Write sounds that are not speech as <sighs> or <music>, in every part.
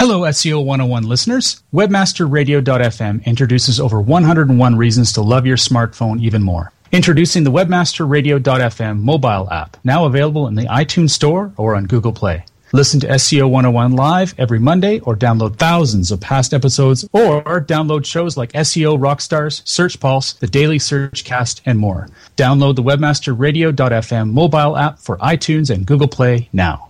Hello, SEO 101 listeners. WebmasterRadio.fm introduces over 101 reasons to love your smartphone even more. Introducing the WebmasterRadio.fm mobile app, now available in the iTunes Store or on Google Play. Listen to SEO 101 live every Monday or download thousands of past episodes or download shows like SEO Rockstars, Search Pulse, the Daily Search Cast, and more. Download the WebmasterRadio.fm mobile app for iTunes and Google Play now.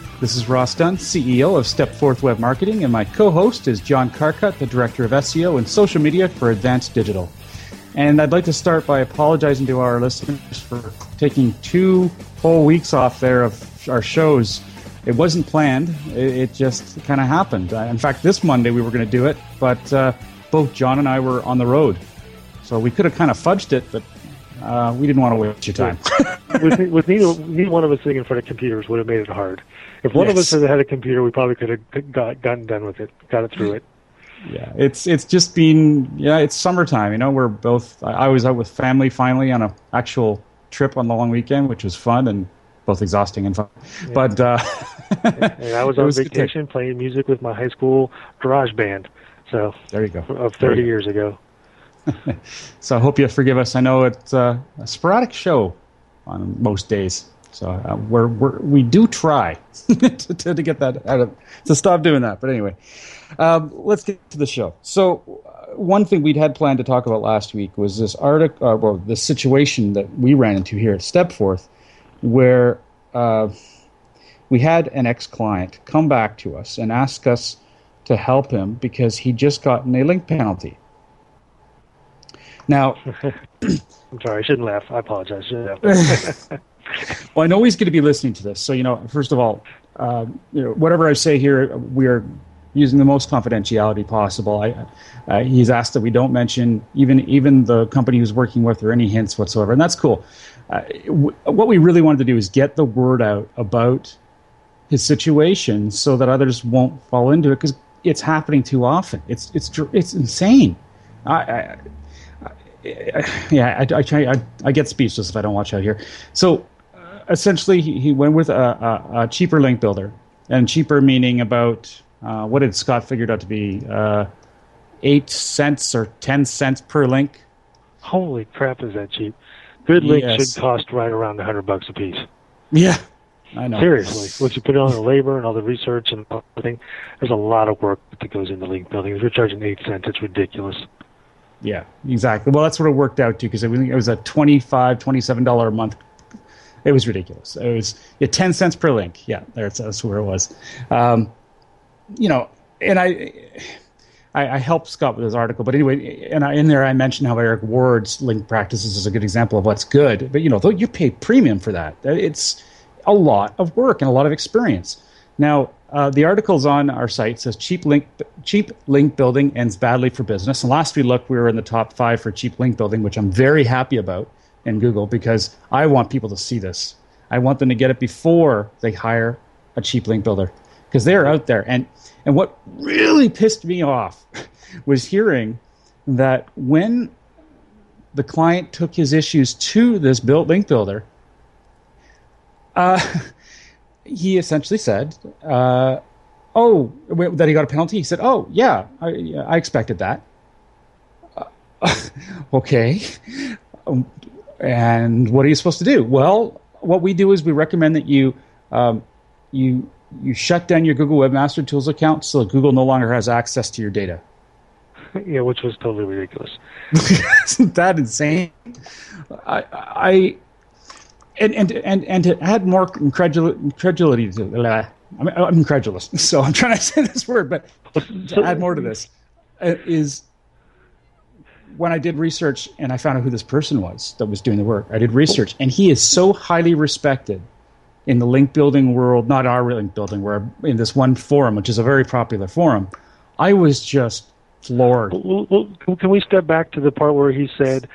This is Ross Dunn, CEO of Stepforth Web Marketing, and my co host is John Carcutt, the Director of SEO and Social Media for Advanced Digital. And I'd like to start by apologizing to our listeners for taking two whole weeks off there of our shows. It wasn't planned, it, just kind of happened. In fact, this Monday we were going to do it, but uh, both John and I were on the road. So we could have kind of fudged it, but uh, we didn't want to waste your time. <laughs> with, with neither, neither one of us sitting in front of computers would have made it hard. If one yes. of us had had a computer, we probably could have got gotten done with it, got it through it yeah, it's it's just been yeah, it's summertime. You know, we're both. I, I was out with family finally on a actual trip on the long weekend, which was fun and both exhausting and fun. Yeah. But uh, and I was <laughs> on was vacation playing music with my high school garage band. So there you go. Of thirty years ago. <laughs> so I hope you forgive us. I know it's uh, a sporadic show on most days. So uh, we're, we're, we do try <laughs> to, to, get that out of to stop doing that. But anyway, um, let's get to the show. So, uh, one thing we'd had planned to talk about last week was this article, uh, well, the situation that we ran into here at Stepforth, where uh, we had an ex-client come back to us and ask us to help him because he just gotten a link penalty. Now, <laughs> I'm sorry, I shouldn't laugh. I apologize. <laughs> <laughs> well, I know he's going to be listening to this, so you know, first of all, um, you know, whatever I say here, we are using the most confidentiality possible. I, uh, he's asked that we don't mention even even the company he's working with or any hints whatsoever, and that's cool. Uh, w- what we really wanted to do is get the word out about his situation so that others won't fall into it because it's happening too often. It's it's it's insane. I, I, I <laughs> yeah, I, I, I, I, get speechless if I don't watch out here. So uh, essentially, he, he went with a, a, a cheaper link builder, and cheaper meaning about uh, what did Scott figured out to be? Uh, eight cents or ten cents per link. Holy crap! Is that cheap? Good links yes. should cost right around a hundred bucks a piece. Yeah, I know. Seriously, once you put on the labor and all the research and everything, there's a lot of work that goes into link building. If you're charging eight cents, it's ridiculous. Yeah, exactly. Well, that's what it worked out to because it was a twenty-five, twenty-seven dollar a month. It was ridiculous. It was yeah, ten cents per link. Yeah, that's, that's where it was. Um, you know, and I, I, I helped Scott with his article, but anyway, and I, in there I mentioned how Eric Ward's link practices is a good example of what's good. But you know, though you pay premium for that, it's a lot of work and a lot of experience. Now, uh, the article's on our site says cheap link cheap link building ends badly for business. And last we looked, we were in the top five for cheap link building, which I'm very happy about in Google because I want people to see this. I want them to get it before they hire a cheap link builder because they're out there. And and what really pissed me off <laughs> was hearing that when the client took his issues to this built link builder, uh, <laughs> he essentially said, uh, "Oh, that he got a penalty." He said, "Oh, yeah, I, I expected that." Uh, <laughs> okay, um, and what are you supposed to do? Well, what we do is we recommend that you um, you you shut down your Google Webmaster Tools account so Google no longer has access to your data. <laughs> Yeah, which was totally ridiculous. <laughs> Isn't that insane? I, I and, and and and to add more incredulity to uh, I'm, I'm incredulous, <laughs> so I'm trying to <laughs> say this word, but to add more to this uh, is when I did research and I found out who this person was that was doing the work. I did research, and he is so highly respected in the link building world, not our link building, we're in this one forum, which is a very popular forum. I was just floored. Well, well, can we step back to the part where he said,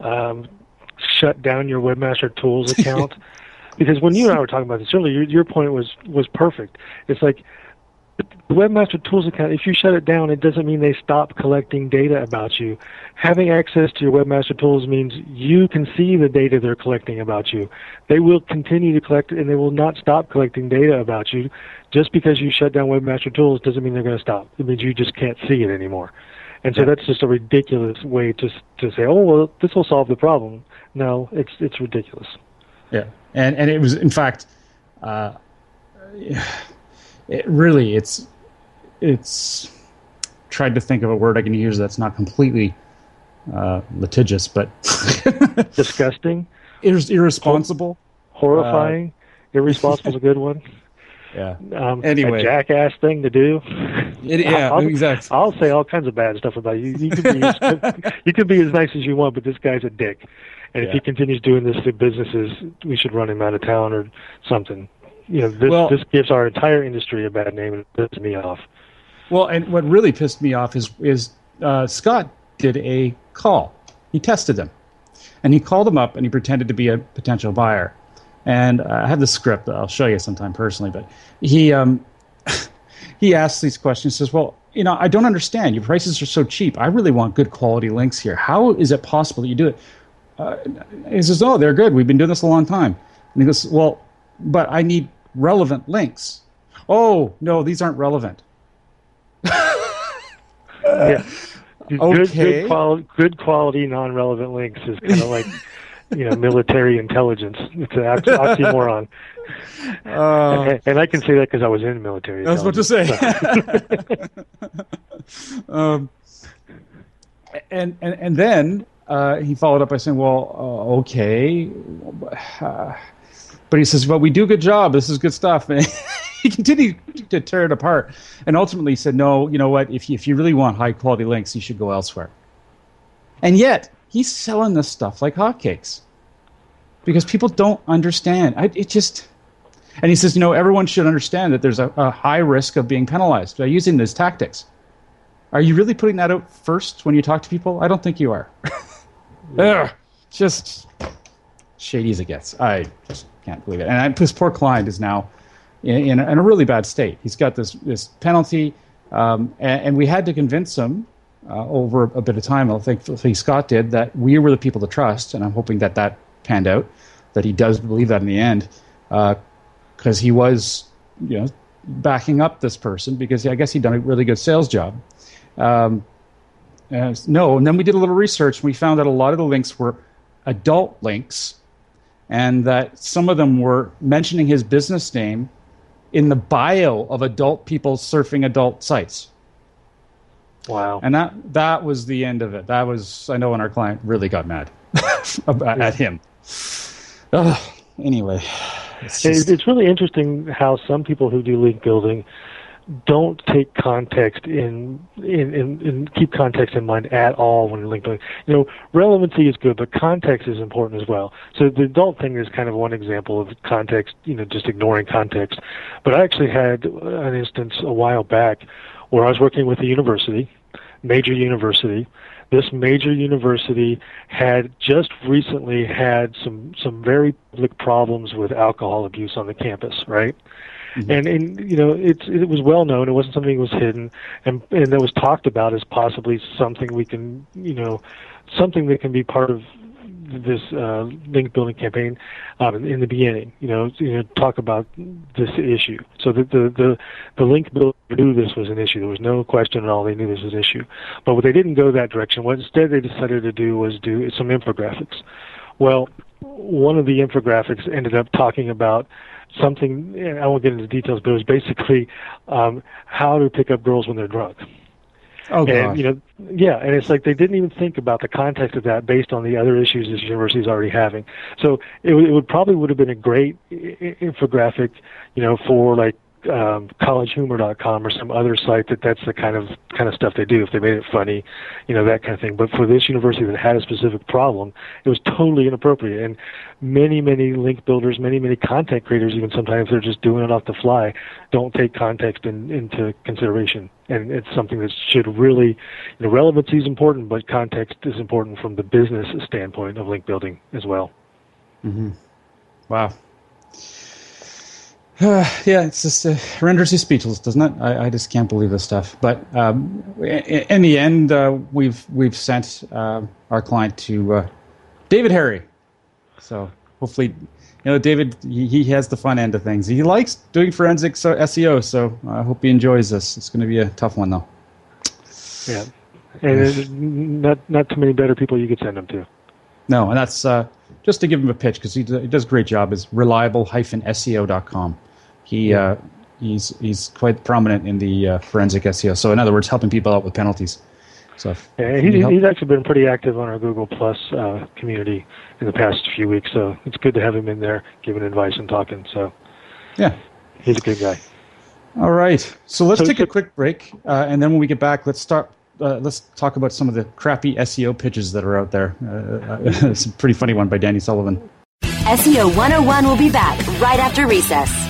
um, "Shut down your Webmaster Tools <laughs> account"? because when you and I were talking about this earlier, your, your point was was perfect. It's like the Webmaster Tools account, if you shut it down, it doesn't mean they stop collecting data about you. Having access to your Webmaster Tools means you can see the data they're collecting about you. They will continue to collect and they will not stop collecting data about you. Just because you shut down Webmaster Tools doesn't mean they're going to stop. It means you just can't see it anymore. And so that's just a ridiculous way to to say, "Oh, well, this will solve the problem." No, it's it's ridiculous. Yeah, and and it was in fact, uh, <sighs> it really it's it's tried to think of a word I can use that's not completely uh, litigious, but <laughs> disgusting, ir- irresponsible, horrifying, uh, <laughs> irresponsible is a good one. Yeah. Um, anyway, a jackass thing to do. It, <laughs> yeah, I'll, exactly. I'll say all kinds of bad stuff about you. You can be as, <laughs> you can be as nice as you want, but this guy's a dick. And Yeah. if he continues doing this to businesses, we should run him out of town or something. You know, this Well- this gives our entire industry a bad name and it pisses me off. Well, and what really pissed me off is is uh, Scott did a call. He tested them, and he called them up and he pretended to be a potential buyer. And uh, I have the script that I'll show you sometime personally, but he um, <laughs> he asks these questions. Says, "Well, you know, I don't understand. Your prices are so cheap. I really want good quality links here. How is it possible that you do it?" Uh, he says, "Oh, they're good. We've been doing this a long time." And he goes, "Well, but I need relevant links." Oh no, these aren't relevant. <laughs> yeah. <laughs> Good, Okay. good, quality, good quality, non-relevant links is kind of like, you know, military intelligence. It's an oxy- <laughs> oxymoron. Uh, and, and I can say that because I was in military. I was about to say. intelligence, <laughs> um, and, and and then uh, he followed up by saying, "Well, uh, okay," <sighs> but he says, "But we do a good job. This is good stuff." <laughs> And he continued to tear it apart, and ultimately he said, "No, you know what? If you, if you really want high quality links, you should go elsewhere." And yet he's selling this stuff like hotcakes because people don't understand. I, it just. And he says, you know, everyone should understand that there's a, a high risk of being penalized by using these tactics. Are you really putting that out first when you talk to people? I don't think you are. <laughs> Ugh, just shady as it gets. I just can't believe it. And I, this poor client is now in, in, a, in a really bad state. He's got this this penalty, um, and, and we had to convince him uh, over a bit of time. I think Scott did that we were the people to trust, and I'm hoping that that panned out. That he does believe that in the end, because he was, you know, backing up this person because I guess he'd done a really good sales job. Um, uh, no, and then we did a little research and we found that a lot of the links were adult links and that some of them were mentioning his business name in the bio of adult people surfing adult sites. Wow. And that that was the end of it. That was I know when our client really got mad <laughs> about, at him. Anyway, it's It's, just, it's really interesting how some people who do link building don't take context in, in, in, in keep context in mind at all when link building. You know, relevancy is good, but context is important as well. So the adult thing is kind of one example of context, you know, just ignoring context. But I actually had an instance a while back where I was working with a university, major university. This major university had just recently had some some very public problems with alcohol abuse on the campus, right? Mm-hmm. And and you know it's it was well known. It wasn't something that was hidden, and and that was talked about as possibly something we can you know something that can be part of this uh, link building campaign in, the beginning. You know, you know, talk about this issue. So the the the, the link builder knew this was an issue. There was no question at all. They knew this was an issue. But what they didn't go that direction. What instead they decided to do was do some infographics. Well, one of the infographics ended up talking about something. I won't get into details, but it was basically um, how to pick up girls when they're drunk. Oh god. And you know, yeah, and it's like they didn't even think about the context of that based on the other issues this university is already having. So it, would- it would probably would have been a great infographic, you know, for like um, collegehumor.com or some other site that that's the kind of kind of stuff they do. If they made it funny, you know that kind of thing. But for this university that had a specific problem, it was totally inappropriate. And many many link builders, many many content creators, even sometimes they're just doing it off the fly, don't take context in, into consideration. And it's something that should really, you know, relevancy is important, but context is important from the business standpoint of link building as well. Mm-hmm. Wow. Uh, <sighs> yeah, it's just uh, renders you speechless, doesn't it? I, I, just can't believe this stuff. But um, in, in, the end, uh, we've we've sent uh, our client to uh, David Harry. So hopefully, you know, David he, he, has the fun end of things. He likes doing forensic SEO, so I hope he enjoys this. It's going to be a tough one, though. Yeah, and not not too many better people you could send him to. No, and that's uh, just to give him a pitch because he, he, does a great job. Is reliable-seo.com. He uh, he's he's quite prominent in the uh, forensic SEO. So in other words, helping people out with penalties. So yeah, he, he's actually been pretty active on our Google Plus uh, community in the past few weeks. So it's good to have him in there giving advice and talking. So yeah, he's a good guy. All right, so let's so, take a quick break, uh, and then when we get back, let's start uh, let's talk about some of the crappy SEO pitches that are out there. Uh, uh <laughs> it's a pretty funny one by Danny Sullivan. SEO 101 will be back right after recess.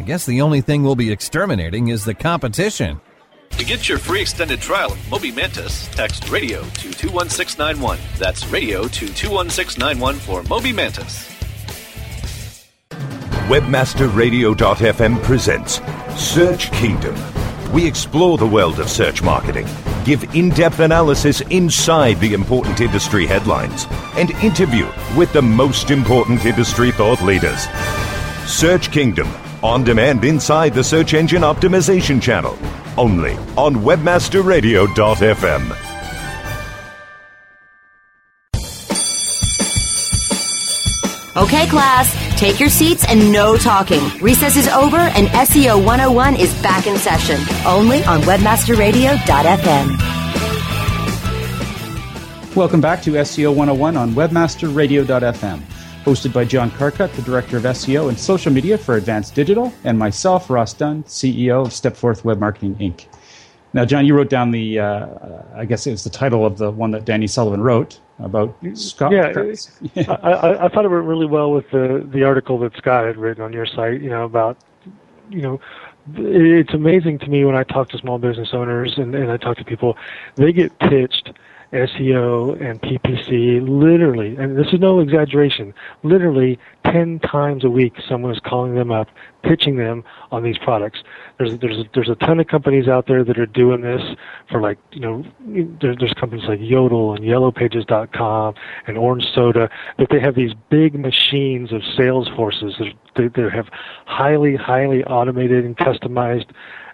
I guess the only thing we'll be exterminating is the competition. To get your free extended trial of Moby Mantis, text radio to 21691. That's radio to 21691 for Moby Mantis. Webmasterradio.fm presents Search Kingdom. We explore the world of search marketing, give in depth analysis inside the important industry headlines, and interview with the most important industry thought leaders. Search Kingdom on demand inside the Search Engine Optimization channel, only on webmasterradio.fm. Okay, class, take your seats and no talking. Recess is over and SEO 101 is back in session, only on webmasterradio.fm. Welcome back to SEO 101 on webmasterradio.fm hosted by John Carcutt, the Director of SEO and Social Media for Advanced Digital, and myself, Ross Dunn, CEO of Stepforth Web Marketing Inc. Now, John, you wrote down the, uh, I guess it was the title of the one that Danny Sullivan wrote about Scott. Yeah, <laughs> I, I, I, thought it went really well with the, the article that Scott had written on your site, you know, about, you know, it's amazing to me when I talk to small business owners and, and I talk to people, they get pitched – SEO and PPC literally, and this is no exaggeration, literally ten times a week, someone is calling them up, pitching them on these products. There's there's there's a ton of companies out there that are doing this for like you know there, there's companies like Yodle and YellowPages.com and Orange Soda that they have these big machines of sales forces that they, they have highly highly automated and customized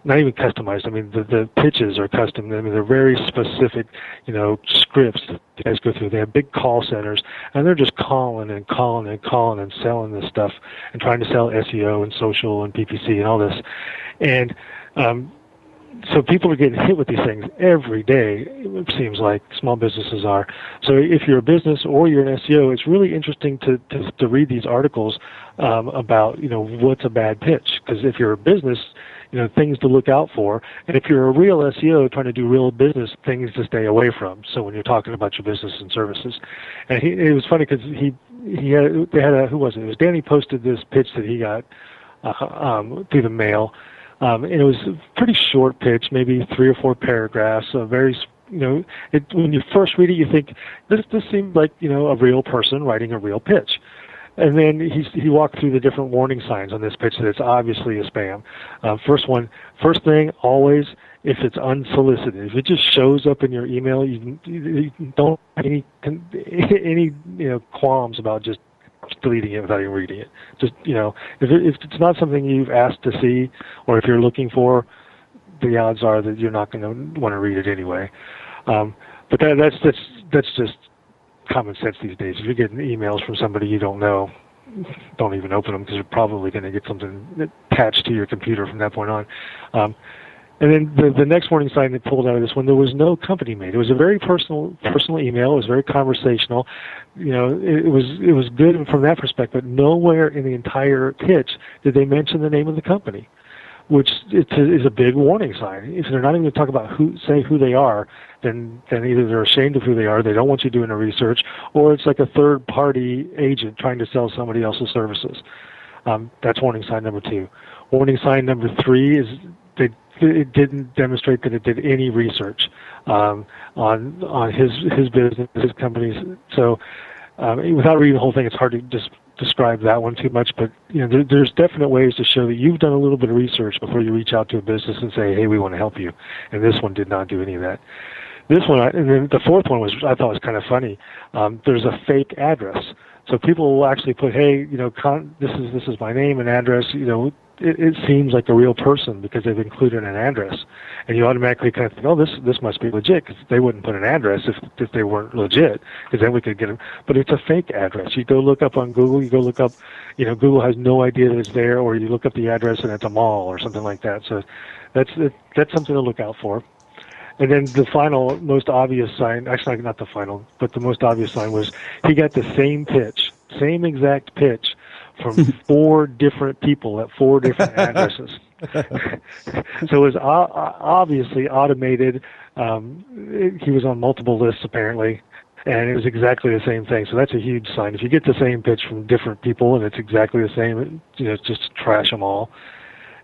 not even customized. I mean, the, the pitches are custom. I mean, they're very specific, you know, scripts that guys go through. They have big call centers, and they're just calling and calling and calling and selling this stuff and trying to sell SEO and social and PPC and all this. And um, so people are getting hit with these things every day. It seems like small businesses are. So if you're a business or you're an SEO, it's really interesting to to, to read these articles um, about you know what's a bad pitch. Because if you're a business, you know things to look out for. And if you're a real SEO trying to do real business, things to stay away from. So when you're talking about your business and services, and he, it was funny because he he had they had a who was it? It was Danny posted this pitch that he got uh, um, through the mail. Um, and it was a pretty short pitch, maybe three or four paragraphs, a very you know, it, when you first read it, you think this this seems like you know a real person writing a real pitch. And then he he walked through the different warning signs on this pitch that it's obviously a spam. Uh, first one, first thing, always if it's unsolicited, if it just shows up in your email, you, you don't have any <laughs> any you know qualms about just deleting it without even reading it. Just you know, if it, if it's not something you've asked to see, or if you're looking for, the odds are that you're not going to want to read it anyway. Um, but that, that's that's that's just common sense these days. If you're getting emails from somebody you don't know, don't even open them because you're probably going to get something attached to your computer from that point on. Um, and then the, the next warning sign that pulled out of this one, there was no company made. It was a very personal personal email. It was very conversational. You know, it, it was it was good from that perspective. But nowhere in the entire pitch did they mention the name of the company which is a big warning sign. If they're not even going to talk about who, say who they are, then then either they're ashamed of who they are, they don't want you doing the research, or it's like a third party agent trying to sell somebody else's services. Um, that's warning sign number two. Warning sign number three is they it didn't demonstrate that it did any research um, on on his his business, his companies. So um, without reading the whole thing, it's hard to just describe that one too much, but you know, there, there's definite ways to show that you've done a little bit of research before you reach out to a business and say, "Hey, we want to help you." And this one did not do any of that. This one, and then the fourth one was I thought was kind of funny. Um, there's a fake address, so people will actually put, "Hey, you know, con- this is this is my name and address. You know, it, it seems like a real person because they've included an address, and you automatically kind of think, oh, this this must be legit because they wouldn't put an address if if they weren't legit because then we could get them. But it's a fake address. You go look up on Google. You go look up, you know, Google has no idea that it's there, or you look up the address and it's a mall or something like that. So that's that's something to look out for. And then the final, most obvious sign, actually not the final, but the most obvious sign was he got the same pitch, same exact pitch from <laughs> four different people at four different addresses. <laughs> so it was obviously automated. Um, it, he was on multiple lists apparently, and it was exactly the same thing. So that's a huge sign. If you get the same pitch from different people and it's exactly the same, you know, just trash them all.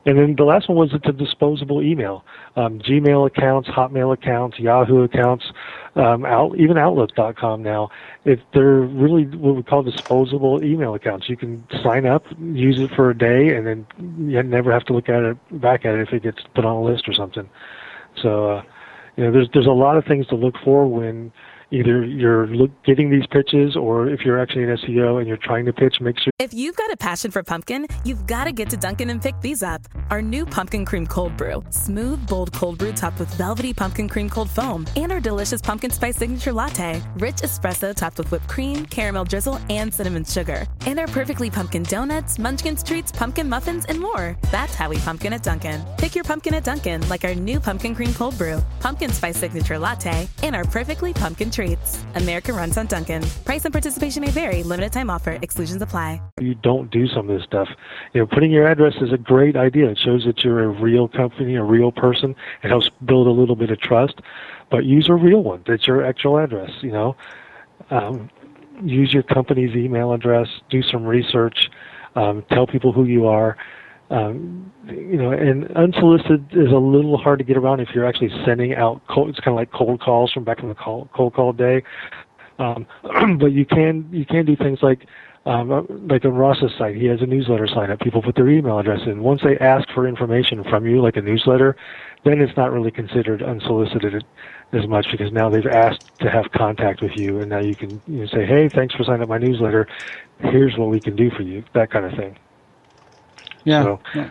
And then the last one was it's a disposable email. Um, Gmail accounts, Hotmail accounts, Yahoo accounts, um, out, even Outlook.com now. If they're really what we call disposable email accounts, you can sign up, use it for a day, and then you never have to look at it back at it if it gets put on a list or something. So, uh, you know, there's there's a lot of things to look for when either you're getting these pitches or if you're actually an SEO and you're trying to pitch, make sure. If you've got a passion for pumpkin, you've got to get to Dunkin' and pick these up. Our new pumpkin cream cold brew, smooth, bold cold brew topped with velvety pumpkin cream cold foam, and our delicious pumpkin spice signature latte, rich espresso topped with whipped cream, caramel drizzle, and cinnamon sugar, and our perfectly pumpkin donuts, munchkins treats, pumpkin muffins, and more. That's how we pumpkin at Dunkin'. Pick your pumpkin at Dunkin', like our new pumpkin cream cold brew, pumpkin spice signature latte, and our perfectly pumpkin treat treats. America runs on Dunkin'. Price and participation may vary. Limited time offer. Exclusions apply. You don't do some of this stuff. You know, putting your address is a great idea. It shows that you're a real company, a real person. It helps build a little bit of trust. But use a real one. That's your actual address. You know, um, use your company's email address. Do some research. Um, tell people who you are. Um, you know, and unsolicited is a little hard to get around if you're actually sending out cold. It's kind of like cold calls from back in the call, cold call day. Um, <clears throat> but you can you can do things like um, uh, like on Ross's site, he has a newsletter sign up. People put their email address in. Once they ask for information from you, like a newsletter, then it's not really considered unsolicited as much because now they've asked to have contact with you, and now you can you know, say, "Hey, thanks for signing up my newsletter. Here's what we can do for you." That kind of thing. Yeah. So, yeah.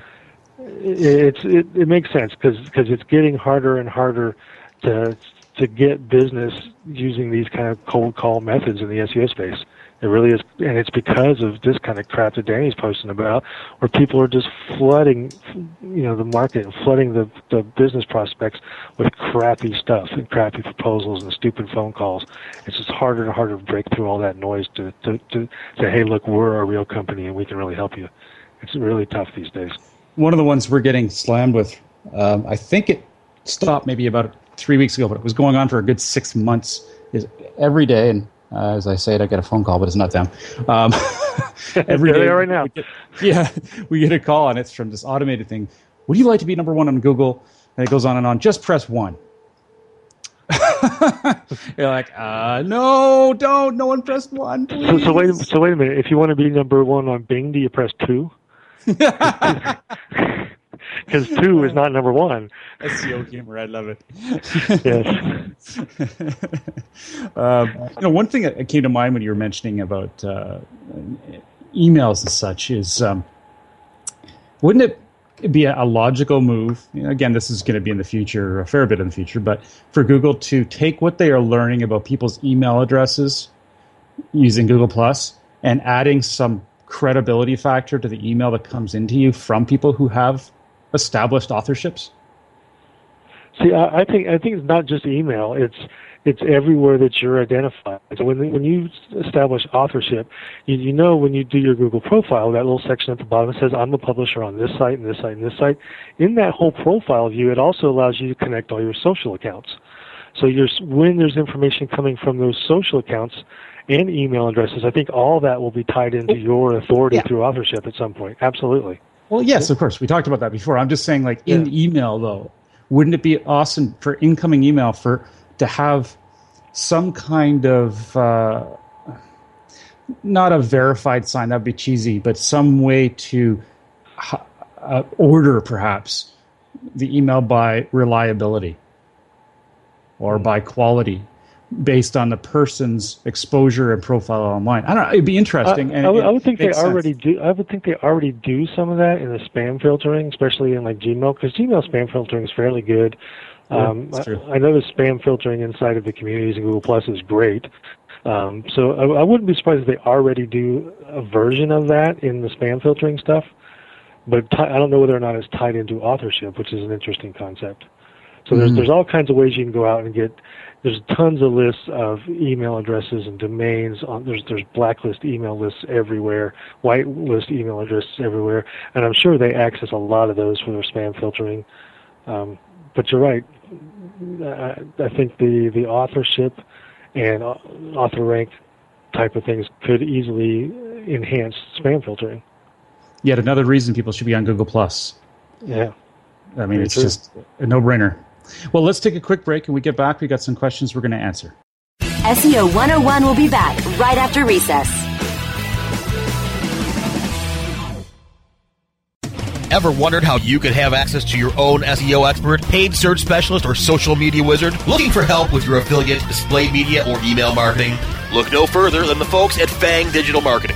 It, it's it, it makes sense because because it's getting harder and harder to to get business using these kind of cold call methods in the SEO space. It really is, and it's because of this kind of crap that Danny's posting about, where people are just flooding, you know, the market and flooding the the business prospects with crappy stuff and crappy proposals and stupid phone calls. It's just harder and harder to break through all that noise to to, to say, hey, look, we're a real company and we can really help you. It's really tough these days. One of the ones we're getting slammed with, um, I think it stopped maybe about three weeks ago, but it was going on for a good six months. Is every day and uh, as I say it, I get a phone call, but it's not them. Um, <laughs> every day, right now. We get, yeah, we get a call, and it's from this automated thing. Would you like to be number one on Google? And it goes on and on. Just press one. <laughs> You're like, uh, no, don't. No one press one. So, so wait. So wait a minute. If you want to be number one on Bing, do you press two? Because <laughs> two is not number one. SEO humor, I love it. yes. <laughs> um, you know, one thing that came to mind when you were mentioning about uh, emails and such is, um, wouldn't it be a, logical move? You know, again, this is going to be in the future, a fair bit in the future, but for Google to take what they are learning about people's email addresses using Google Plus and adding some credibility factor to the email that comes into you from people who have established authorships? See, I, I think I think it's not just email. It's it's everywhere that you're identified. So when when you establish authorship, you, you know when you do your Google profile, that little section at the bottom says I'm a publisher on this site and this site and this site. In that whole profile view, it also allows you to connect all your social accounts. So when there's information coming from those social accounts and email addresses, I think all that will be tied into your authority yeah. through authorship at some point. Absolutely. Well, yes, of course. We talked about that before. I'm just saying, like in yeah. email, though, wouldn't it be awesome for incoming email for to have some kind of uh, not a verified sign that would be cheesy, but some way to uh, order perhaps the email by reliability or by quality based on the person's exposure and profile online. I don't know. It'd be interesting. Uh, and I, would, I would think they already sense. do. I would think they already do some of that in the spam filtering, especially in like Gmail, because Gmail spam filtering is fairly good. Um, I, I, know the spam filtering inside of the communities in Google Plus is great. Um, so I, I, wouldn't be surprised if they already do a version of that in the spam filtering stuff. But t- I don't know whether or not it's tied into authorship, which is an interesting concept. So there's mm. there's all kinds of ways you can go out and get there's tons of lists of email addresses and domains. On, there's there's blacklist email lists everywhere, whitelist email addresses everywhere, and I'm sure they access a lot of those for their spam filtering. Um, but you're right. I, I think the the authorship and author rank type of things could easily enhance spam filtering. Yet another reason people should be on Google Plus. Yeah. I mean, it's true. just a no-brainer. Well, let's take a quick break and we get back. We got some questions we're going to answer. SEO 101 will be back right after recess. Ever wondered how you could have access to your own SEO expert, paid search specialist, or social media wizard? Looking for help with your affiliate, display media, or email marketing? Look no further than the folks at Fang Digital Marketing.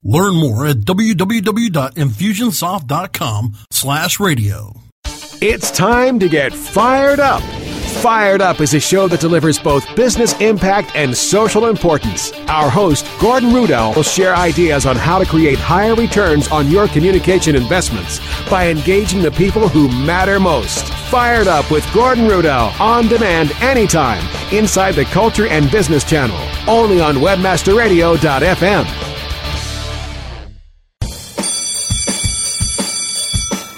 Learn more at www.infusionsoft.com slash radio. It's time to get fired up. Fired Up is a show that delivers both business impact and social importance. Our host, Gordon Rudell, will share ideas on how to create higher returns on your communication investments by engaging the people who matter most. Fired Up with Gordon Rudell on demand anytime inside the Culture and Business Channel, only on WebmasterRadio.fm.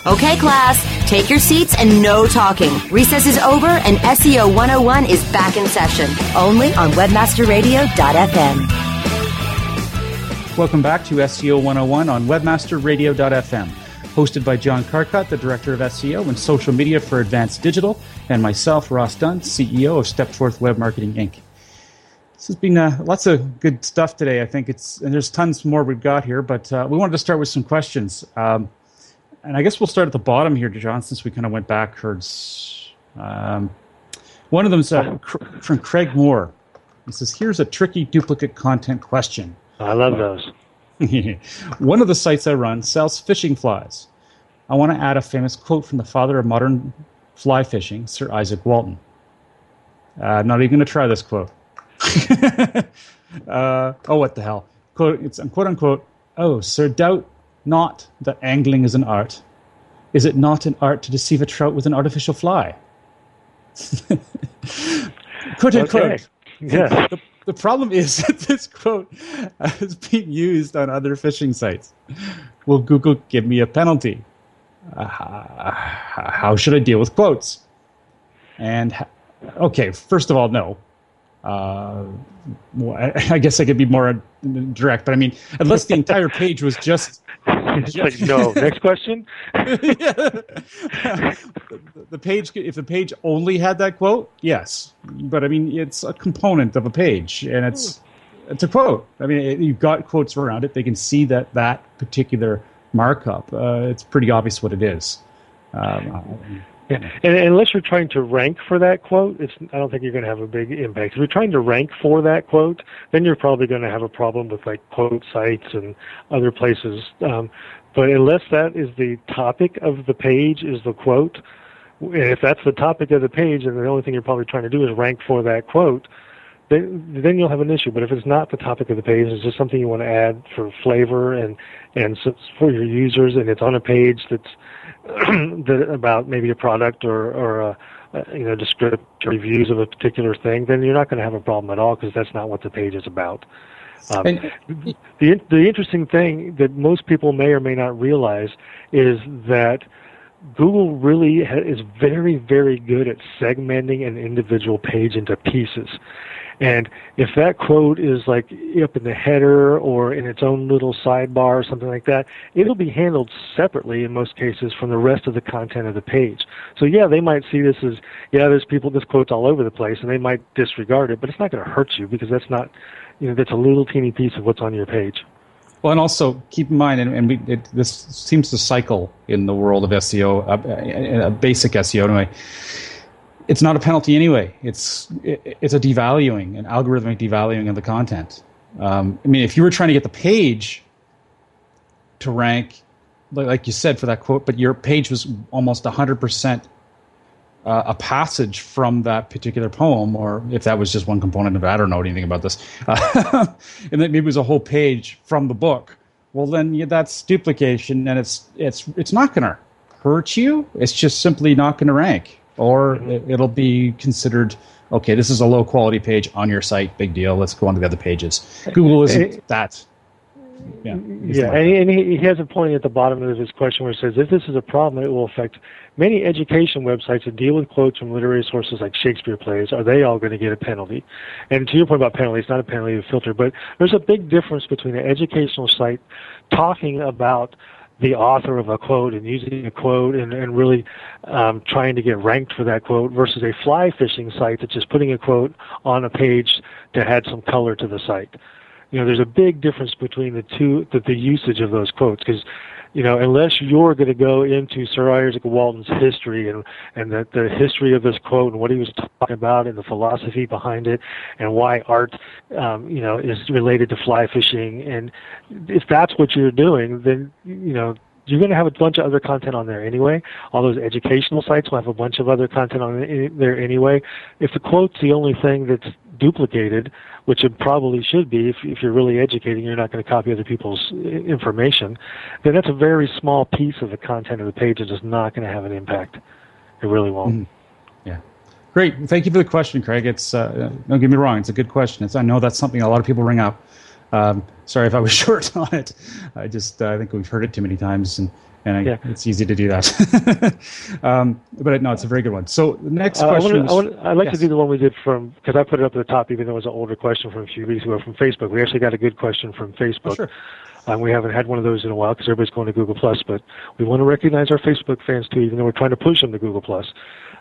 Okay, class, take your seats and no talking. Recess is over and SEO 101 is back in session, only on webmasterradio.fm. Welcome back to SEO 101 on webmasterradio.fm, hosted by John Carcutt, the Director of SEO and Social Media for Advanced Digital, and myself, Ross Dunn, CEO of Stepforth Web Marketing Inc. This has been uh, lots of good stuff today. I think it's, and there's tons more we've got here, but uh, we wanted to start with some questions. Um, and I guess we'll start at the bottom here, John, since we kind of went backwards. Um, one of them is uh, from Craig Moore. He says, "Here's a tricky duplicate content question." I love those. <laughs> one of the sites I run sells fishing flies. I want to add a famous quote from the father of modern fly fishing, Sir Izaak Walton. Uh, I'm not even going to try this quote. <laughs> uh, oh, what the hell? Quote, it's quote unquote. Oh, Sir Doubt not that angling is an art. Is it not an art to deceive a trout with an artificial fly? <laughs> quote unquote. Okay. Yes. The, the problem is <laughs> that this quote has been used on other fishing sites. Will Google give me a penalty? Uh, how should I deal with quotes? And okay, first of all, no. Uh, well, I, <laughs> I, guess I could be more direct, but I mean, unless the entire page was just <laughs> just like no. Next question. <laughs> the, page, if the page only had that quote, yes, but I mean, it's a component of a page, and it's it's a quote. I mean, you've got quotes around it; they can see that that particular markup. Uh, it's pretty obvious what it is. Um, yeah. And, unless you're trying to rank for that quote, it's I don't think you're going to have a big impact. If you're trying to rank for that quote, then you're probably going to have a problem with like quote sites and other places. Um, but unless that is the topic of the page, is the quote, and if that's the topic of the page, and the only thing you're probably trying to do is rank for that quote, then then you'll have an issue. But if it's not the topic of the page, it's just something you want to add for flavor and and so for your users, and it's on a page that's <clears throat> that about maybe a product or or a, a you know descriptive reviews of a particular thing, then you're not going to have a problem at all because that's not what the page is about. Um, the the interesting thing that most people may or may not realize is that Google really ha- is very very good at segmenting an individual page into pieces. And if that quote is like up in the header or in its own little sidebar or something like that, it'll be handled separately in most cases from the rest of the content of the page. So yeah, they might see this as, yeah, there's people, this quote's all over the place and they might disregard it, but it's not going to hurt you because that's not, you know, that's a little teeny piece of what's on your page. Well, and also keep in mind, and, and we, it, this seems to cycle in the world of SEO, uh, uh, basic SEO anyway. It's not a penalty anyway. It's it, it's a devaluing, an algorithmic devaluing of the content. Um, I mean, if you were trying to get the page to rank, like you said, for that quote, but your page was almost 100% uh, a passage from that particular poem, or if that was just one component of it, I don't know anything about this, uh, <laughs> and then maybe it was a whole page from the book. Well, then yeah, that's duplication, and it's it's it's not going to hurt you. It's just simply not going to rank, or mm-hmm. it, will be considered okay. This is a low quality page on your site. Big deal. Let's go on to the other pages. Google isn't that yeah, yeah, and, he, and he, he has a point at the bottom of his question where it says if this is a problem, it will affect many education websites that deal with quotes from literary sources like Shakespeare plays. Are they all going to get a penalty? And to your point about penalty, it's not a penalty to filter, but there's a big difference between an educational site talking about the author of a quote and using a quote and, and really um, trying to get ranked for that quote versus a fly fishing site that's just putting a quote on a page to add some color to the site. You know, there's a big difference between the two, the, the usage of those quotes, because, you know, unless you're going to go into Sir Izaak Walton's history and and the, the history of this quote and what he was talking about and the philosophy behind it and why art, um, you know, is related to fly fishing, and if that's what you're doing, then you know you're going to have a bunch of other content on there anyway. All those educational sites will have a bunch of other content on there anyway. If the quote's the only thing that's duplicated, which it probably should be if, if you're really educating, you're not going to copy other people's information, then that's a very small piece of the content of the page and just not going to have an impact. It really won't. Mm-hmm. Yeah. Great. Thank you for the question, Craig. It's uh, don't get me wrong; it's a good question. It's, I know that's something a lot of people bring up. Um, sorry if I was <laughs> short on it. I just uh, I think we've heard it too many times, and and I, yeah. it's easy to do that. <laughs> um, but no, it's a very good one. So the next uh, question. I would like yes. to do the one we did from because I put it up at the top, even though it was an older question from a few weeks ago from Facebook. We actually got a good question from Facebook. Oh, sure. Um, we haven't had one of those in a while because everybody's going to Google Plus, but we want to recognize our Facebook fans too, even though we're trying to push them to Google Plus.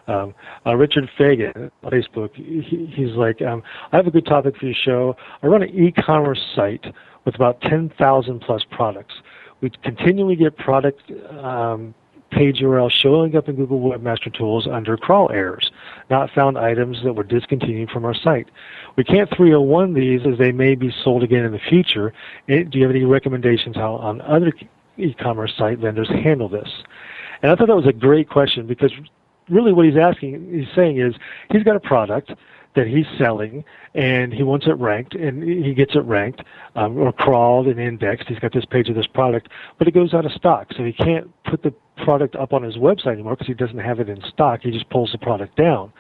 Um, uh, Richard Fagan Facebook, he, he's like, um, I have a good topic for your show. I run an e-commerce site with about 10,000 plus products. We continually get product um, page URL showing up in Google Webmaster Tools under crawl errors, not found items that were discontinued from our site. We can't 301 these as they may be sold again in the future. Eh, do you have any recommendations how on other e-commerce site vendors handle this? And I thought that was a great question because really what he's asking, he's saying is he's got a product that he's selling and he wants it ranked and he gets it ranked um, or crawled and indexed. He's got this page of this product, but it goes out of stock. So he can't put the product up on his website anymore because he doesn't have it in stock. He just pulls the product down.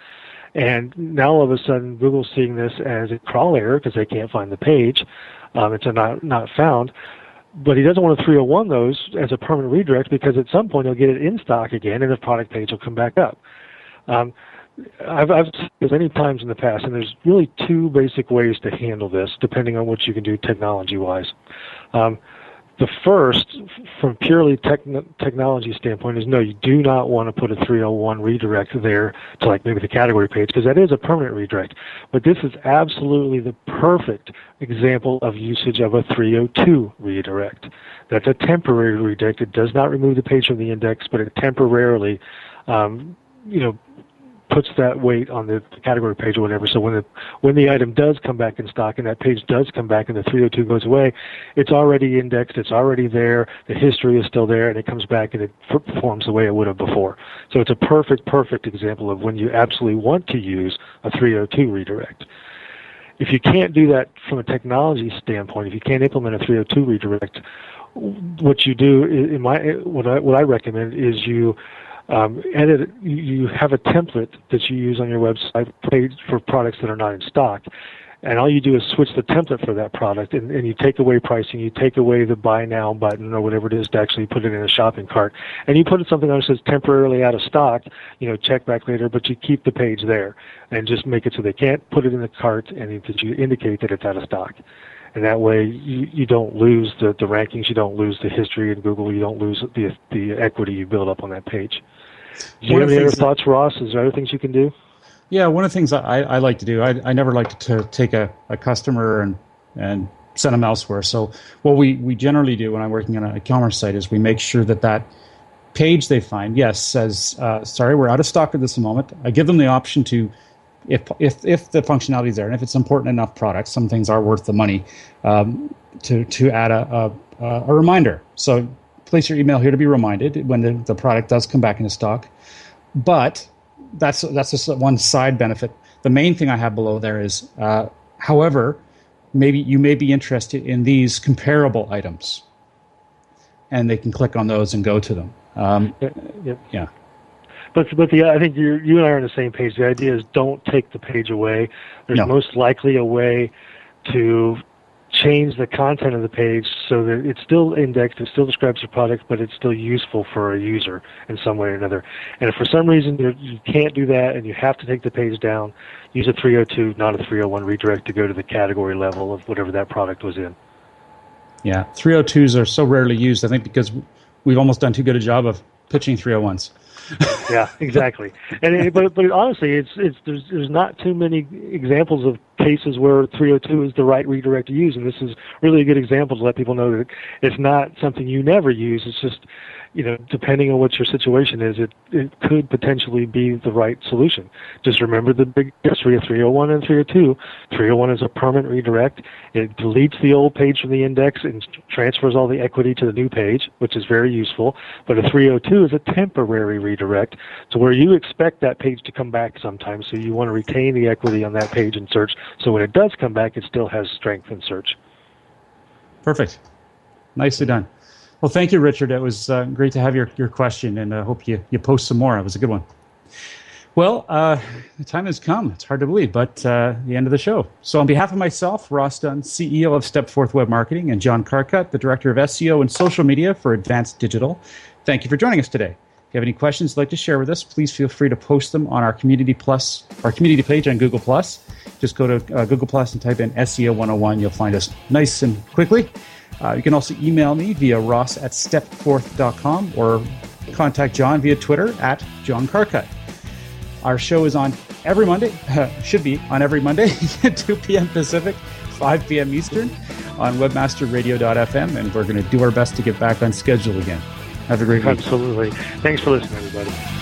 And now all of a sudden Google's seeing this as a crawl error because they can't find the page. Um, it's a not, not found but he doesn't want to 301 those as a permanent redirect because at some point he'll get it in stock again and the product page will come back up. Um, I've, I've this many times in the past, and there's really two basic ways to handle this, depending on what you can do technology-wise. Um, the first, from purely techn- technology standpoint, is no, you do not want to put a 301 redirect there to like maybe the category page because that is a permanent redirect. But this is absolutely the perfect example of usage of a 302 redirect. That's a temporary redirect. It does not remove the page from the index, but it temporarily, um, you know, puts that weight on the category page or whatever. So when the when the item does come back in stock and that page does come back and the 302 goes away, it's already indexed, it's already there, the history is still there, and it comes back and it performs the way it would have before. So it's a perfect, perfect example of when you absolutely want to use a 302 redirect. If you can't do that from a technology standpoint, if you can't implement a 302 redirect, what you do in my what I what I recommend is you um, edit, you have a template that you use on your website for products that are not in stock. And all you do is switch the template for that product, and, and you take away pricing, you take away the buy now button or whatever it is to actually put it in a shopping cart, and you put something on that says temporarily out of stock, you know, check back later, but you keep the page there, and just make it so they can't put it in the cart, and that you indicate that it's out of stock and that way you, you don't lose the, the rankings, you don't lose the history in Google, you don't lose the the equity you build up on that page. Do you one have any other thoughts, Ross? Is there other things you can do? Yeah, one of the things I, I like to do, I, I never like to take a, a customer and and send them elsewhere. So what we, we generally do when I'm working on a e-commerce site is we make sure that that page they find, yes, says, uh, sorry, we're out of stock at this moment. I give them the option to, if, if, if the functionality is there and if it's important enough product, some things are worth the money, um, to, to add a, a, a reminder. So place your email here to be reminded when the, the product does come back into stock. But that's, that's just one side benefit. The main thing I have below there is, uh, however, maybe you may be interested in these comparable items and they can click on those and go to them um, yep. yeah but but the I think you you and I are on the same page. The idea is don't take the page away. There's No. most likely a way to change the content of the page so that it's still indexed, it still describes the product, but it's still useful for a user in some way or another. And if for some reason you you can't do that and you have to take the page down, use a 302, not a 301 redirect to go to the category level of whatever that product was in. yeah 302s are so rarely used i think because we've almost done too good a job of pitching 301s yeah, <laughs> exactly. And it, but but honestly, it's it's there's there's not too many examples of cases where 302 is the right redirect to use, and this is really a good example to let people know that it's not something you never use. It's just you know depending on what your situation is, it it could potentially be the right solution. Just remember the big difference between 301 and 302. 301 is a permanent redirect. It deletes the old page from the index and transfers all the equity to the new page, which is very useful. But a 302 is a temporary redirect to where you expect that page to come back sometime, so you want to retain the equity on that page in search. So when it does come back, it still has strength in search. perfect nicely done well thank you richard it was uh, great to have your, your question and i hope you, you post some more it was a good one well uh, the time has come it's hard to believe but uh, the end of the show so on behalf of myself ross dunn ceo of stepforth web marketing and john carcutt the director of seo and social media for advanced digital thank you for joining us today if you have any questions you'd like to share with us, please feel free to post them on our community plus our community page on Google Plus. Just go to uh, Google Plus and type in SEO 101. You'll find us nice and quickly. Uh, you can also email me via ross at stepforth.com or contact John via Twitter at John Carcutt. Our show is on every Monday, <laughs> should be on every Monday at <laughs> 2 p.m. Pacific, 5 p.m. Eastern on webmasterradio.fm, and we're going to do our best to get back on schedule again. Have a great week. Absolutely. Thanks for listening, everybody.